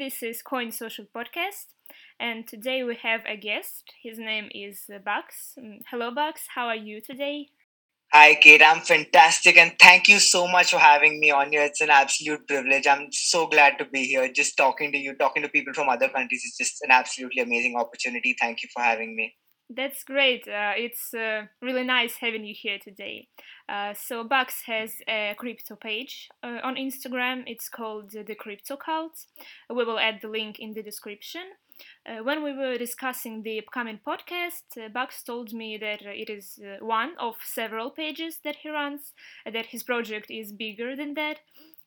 This is Coin Social Podcast, and today we have a guest. His name is Bucks. Mm, Hello, Bucks. How are you today? Hi, Kate. I'm fantastic, and thank you so much for having me on here. It's an absolute privilege. I'm so glad to be here. Just talking to you, talking to people from other countries is just an absolutely amazing opportunity. Thank you for having me. That's great. Uh, it's uh, really nice having you here today. Uh, so, Bucks has a crypto page uh, on Instagram. It's called The Crypto Cult. We will add the link in the description. Uh, when we were discussing the upcoming podcast, uh, Bucks told me that it is one of several pages that he runs, that his project is bigger than that.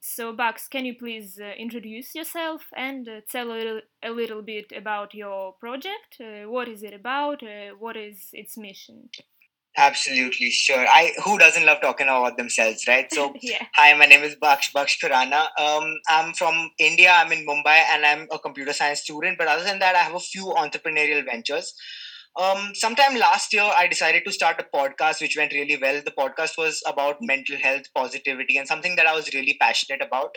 So, Bucks, can you please uh, introduce yourself and uh, tell a little, a little bit about your project? Uh, what is it about? Uh, what is its mission? Absolutely, sure. I who doesn't love talking about themselves, right? So, yeah. hi, my name is Baksh Baksh Khurana. Um, I'm from India. I'm in Mumbai, and I'm a computer science student. But other than that, I have a few entrepreneurial ventures. Um, sometime last year, I decided to start a podcast, which went really well. The podcast was about mental health, positivity, and something that I was really passionate about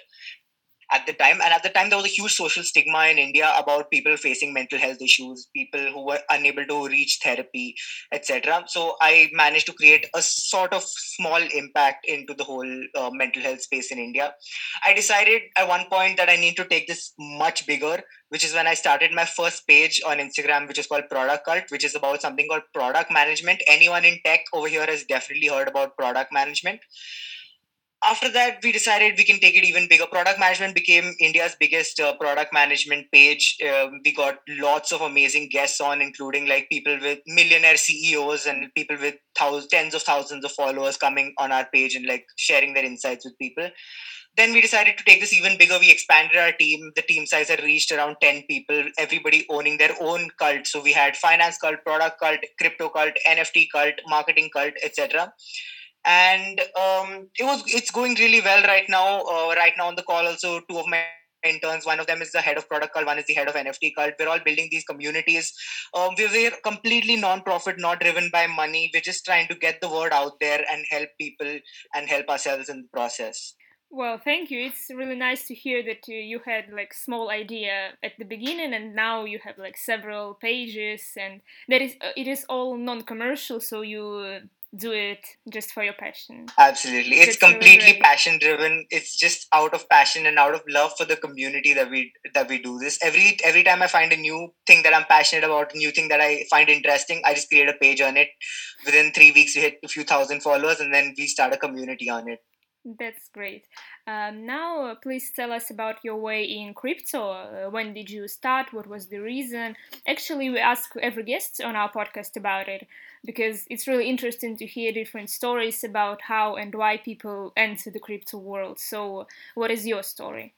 at the time. And at the time, there was a huge social stigma in India about people facing mental health issues, people who were unable to reach therapy, etc. So I managed to create a sort of small impact into the whole uh, mental health space in India. I decided at one point that I need to take this much bigger, which is when I started my first page on Instagram, which is called Product Cult, which is about something called product management. Anyone in tech over here has definitely heard about product management after that we decided we can take it even bigger. Product management became india's biggest uh, product management page. Um, we got lots of amazing guests on including like people with millionaire ceos and people with thousands tens of thousands of followers coming on our page and like sharing their insights with people. Then we decided to take this even bigger. We expanded our team. The team size had reached around 10 people everybody owning their own cult. So we had finance cult product cult crypto cult nft cult marketing cult etc and um, it was it's going really well right now. Uh, right now on the call, also two of my interns. One of them is the head of product cult. One is the head of NFT cult. We're all building these communities. Um, we we're completely non-profit, not driven by money. We're just trying to get the word out there and help people and help ourselves in the process. Well, thank you. It's really nice to hear that you had like small idea at the beginning, and now you have like several pages, and that is uh, it is all non-commercial, so you do it just for your passion. Absolutely. It's completely passion driven. It's just out of passion and out of love for the community that we that we do this. Every every time I find a new thing that I'm passionate about, a new thing that I find interesting, I just create a page on it. Within three weeks we hit a few thousand followers and then we start a community on it. That's great. Um, now, uh, please tell us about your way in crypto. Uh, when did you start? What was the reason? Actually, we ask every guest on our podcast about it because it's really interesting to hear different stories about how and why people enter the crypto world. So, what is your story?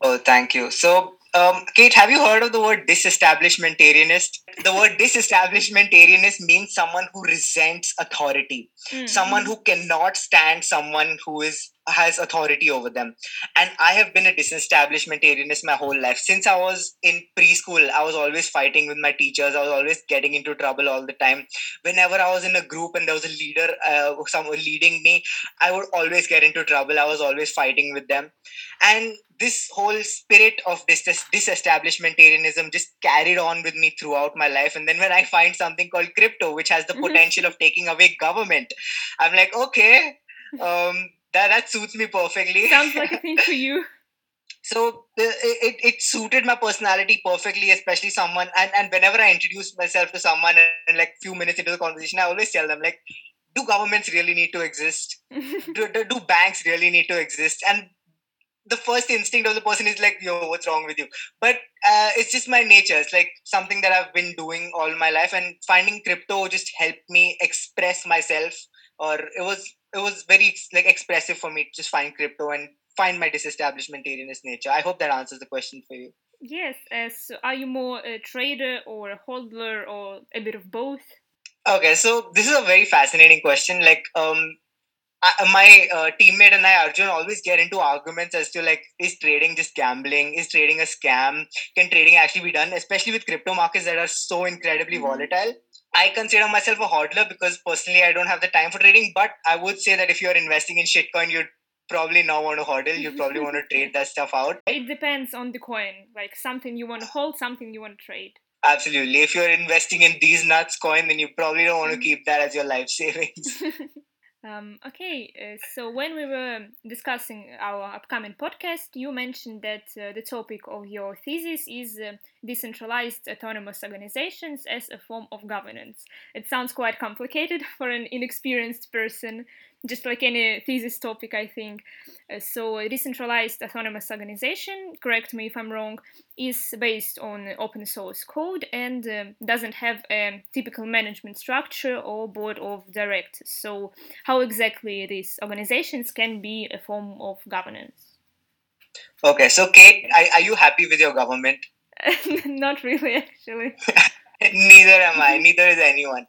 Oh, thank you. So, um, Kate, have you heard of the word disestablishmentarianist? The word disestablishmentarianist means someone who resents authority, Mm, someone who cannot stand someone who is has authority over them. And I have been a disestablishmentarianist my whole life. Since I was in preschool, I was always fighting with my teachers. I was always getting into trouble all the time. Whenever I was in a group and there was a leader, uh, someone leading me, I would always get into trouble. I was always fighting with them. And this whole spirit of this, this disestablishmentarianism just carried on with me throughout my life. And then when I find something called crypto, which has the Mhm. potential of taking away government, I'm like, okay, um, that that suits me perfectly. Sounds like a thing for you. so it, it suited my personality perfectly especially someone and, and whenever i introduce myself to someone and like few minutes into the conversation i always tell them like do governments really need to exist do, do, do banks really need to exist and the first instinct of the person is like yo what's wrong with you but uh, it's just my nature it's like something that i've been doing all my life and finding crypto just helped me express myself or it was it was very like expressive for me to just find crypto and find my disestablishmentarianist nature i hope that answers the question for you yes, uh, so are you more a trader or a hodler or a bit of both? okay so this is a very fascinating question like um I, my uh, teammate and I, Arjun, always get into arguments as to like, is trading just gambling? Is trading a scam? Can trading actually be done? Especially with crypto markets that are so incredibly Mhm. volatile. I consider myself a hodler because personally I don't have the time for trading. But I would say that if you're investing in shitcoin, you're probably not want to hodl. You probably want to trade that stuff out. It depends on the coin. Like something you want to hold, something you want to trade. Absolutely. If you're investing in these nuts coin, then you probably don't want to mm. keep that as your life savings. Um, okay, uh, so when we were discussing our upcoming podcast, you mentioned that uh, the topic of your thesis is uh, decentralized autonomous organizations as a form of governance. It sounds quite complicated for an inexperienced person, just like any thesis topic, I think. Uh, so, a decentralized autonomous organization, correct me if I'm wrong, is based on open source code and uh, doesn't have a typical management structure or board of directors. So, how exactly these organizations can be a form of governance? Okay, so Kate, are, are you happy with your government? Not really, actually. neither am I. Neither is anyone.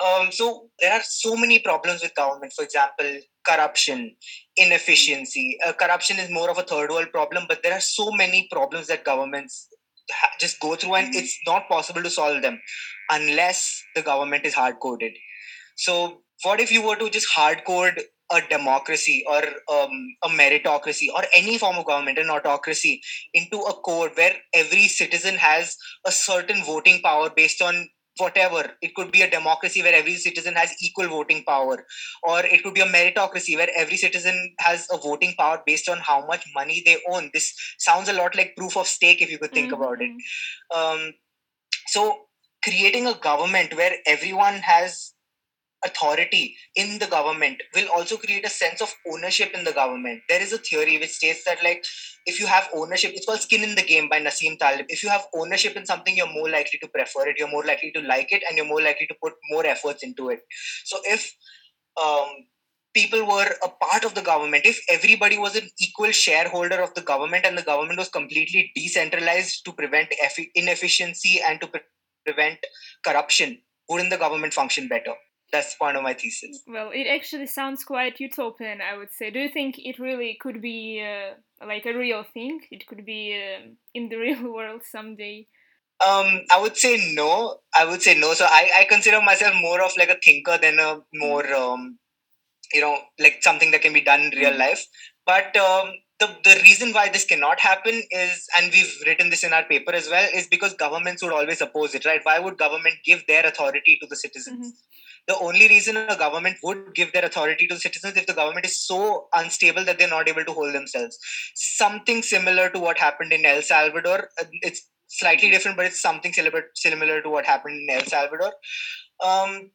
Um, so there are so many problems with government. For example, corruption, inefficiency. Uh, corruption is more of a third world problem, but there are so many problems that governments ha- just go through, and it's not possible to solve them unless the government is hard coded. So, what if you were to just hard code a democracy or um, a meritocracy or any form of government, an autocracy, into a code where every citizen has a certain voting power based on whatever. It could be a democracy where every citizen has equal voting power or it could be a meritocracy where every citizen has a voting power based on how much money they own. This sounds a lot like proof of stake if you could think mm-hmm. about it. Um, so creating a government where everyone has authority in the government will also create a sense of ownership in the government. There is a theory which states that, like, if you have ownership, it's called skin in the game by Nassim Taleb. If you have ownership in something, you're more likely to prefer it, you're more likely to like it, and you're more likely to put more efforts into it. So, if um, people were a part of the government, if everybody was an equal shareholder of the government and the government was completely decentralized to prevent inefficiency and to pre- prevent corruption, wouldn't the government function better? That's part of my thesis. Well, it actually sounds quite utopian, I would say. Do you think it really could be uh, like a real thing? It could be uh, in the real world someday? Um, I would say no. I would say no. So I, I consider myself more of like a thinker than a more, mm-hmm. um, you know, like something that can be done in real mm-hmm. life. But um, the, the reason why this cannot happen is, and we've written this in our paper as well, is because governments would always oppose it, right? Why would government give their authority to the citizens? Mm-hmm the only reason a government would give their authority to the citizens if the government is so unstable that they're not able to hold themselves. Something similar to what happened in El Salvador. Uh, it's slightly different, but it's something similar similar to what happened in El Salvador. Um,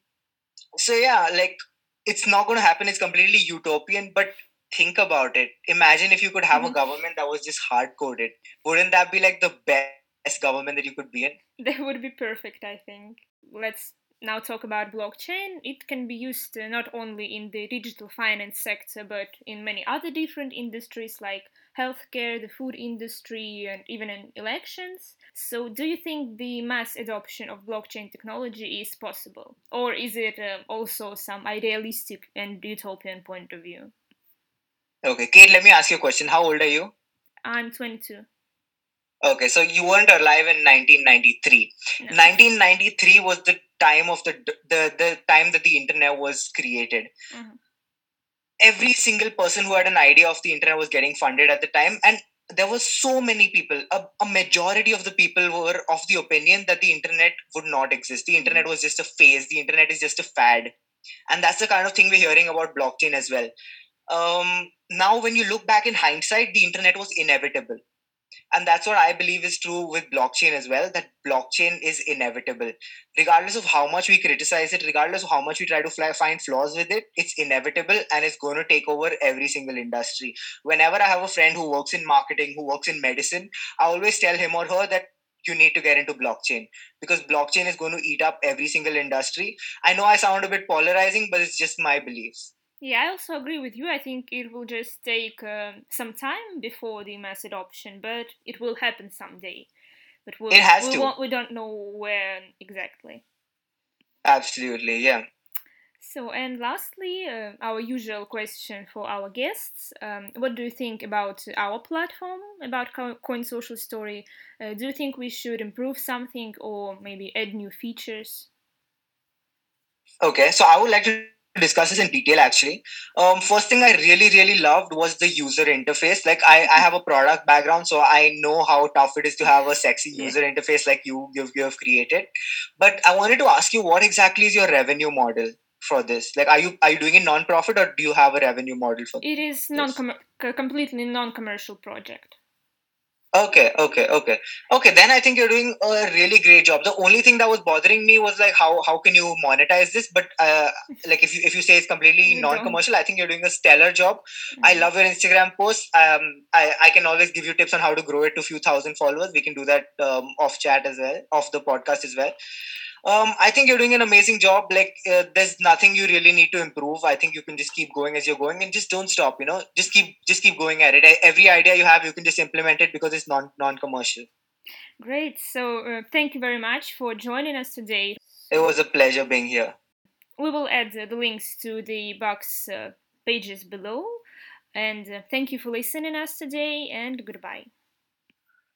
so yeah, like it's not going to happen. It's completely utopian, but think about it. Imagine if you could have mm-hmm. a government that was just hard coded. Wouldn't that be like the best government that you could be in? That would be perfect, I think. Let's now talk about blockchain, it can be used uh, not only in the digital finance sector but in many other different industries like healthcare, the food industry, and even in elections. So, do you think the mass adoption of blockchain technology is possible? Or is it uh, also some idealistic and utopian point of view? Okay, Kate, let me ask you a question. How old are you? I'm 22. Okay, so you weren't alive in 1993. No. 1993 was the time of the the, the time that the internet was created. Mm-hmm. Every single person who had an idea of the internet was getting funded at the time, and there were so many people. A, a majority of the people were of the opinion that the internet would not exist. The internet was just a phase. The internet is just a fad, and that's the kind of thing we're hearing about blockchain as well. Um, now, when you look back in hindsight, the internet was inevitable. And that's what i believe is true with blockchain as well that blockchain is inevitable. Regardless of how much we criticize it regardless of how much we try to fly, find flaws with it it's inevitable and it's going to take over every single industry. Whenever i have a friend who works in marketing who works in medicine i always tell him or her that you need to get into blockchain because blockchain is going to eat up every single industry. I know i sound a bit polarizing but it's just my beliefs yeah, I also agree with you. I think it will just take uh, some time before the mass adoption, but it will happen someday. But we'll, it has we to. we don't know when exactly. Absolutely, yeah. So, and lastly, uh, our usual question for our guests: um, What do you think about our platform, about Coin Social Story? Uh, do you think we should improve something or maybe add new features? Okay, so I would like to discuss this in detail actually. Um, first thing I really, really loved was the user interface. Like I, I have a product background, so I know how tough it is to have a sexy user yeah. interface like you, you've, you have created. But I wanted to ask you, what exactly is your revenue model? for this like are you are you doing a non-profit or do you have a revenue model for it is non completely non-commercial project Okay, okay, okay, okay. Then I think you're doing a really great job. The only thing that was bothering me was like how how can you monetize this? But uh, like if you if you say it's completely non-commercial, I think you're doing a stellar job. Mm-hmm. I love your Instagram posts. Um, I I can always give you tips on how to grow it to a few thousand followers. We can do that um, off chat as well, off the podcast as well um, I think you're doing an amazing job. Like, uh, there's nothing you really need to improve. I think you can just keep going as you're going, and just don't stop. You know, just keep just keep going at it. Every idea you have, you can just implement it because it's non non commercial. Great. So, uh, thank you very much for joining us today. It was a pleasure being here. We will add uh, the links to the box uh, pages below. And uh, thank you for listening us today, and goodbye.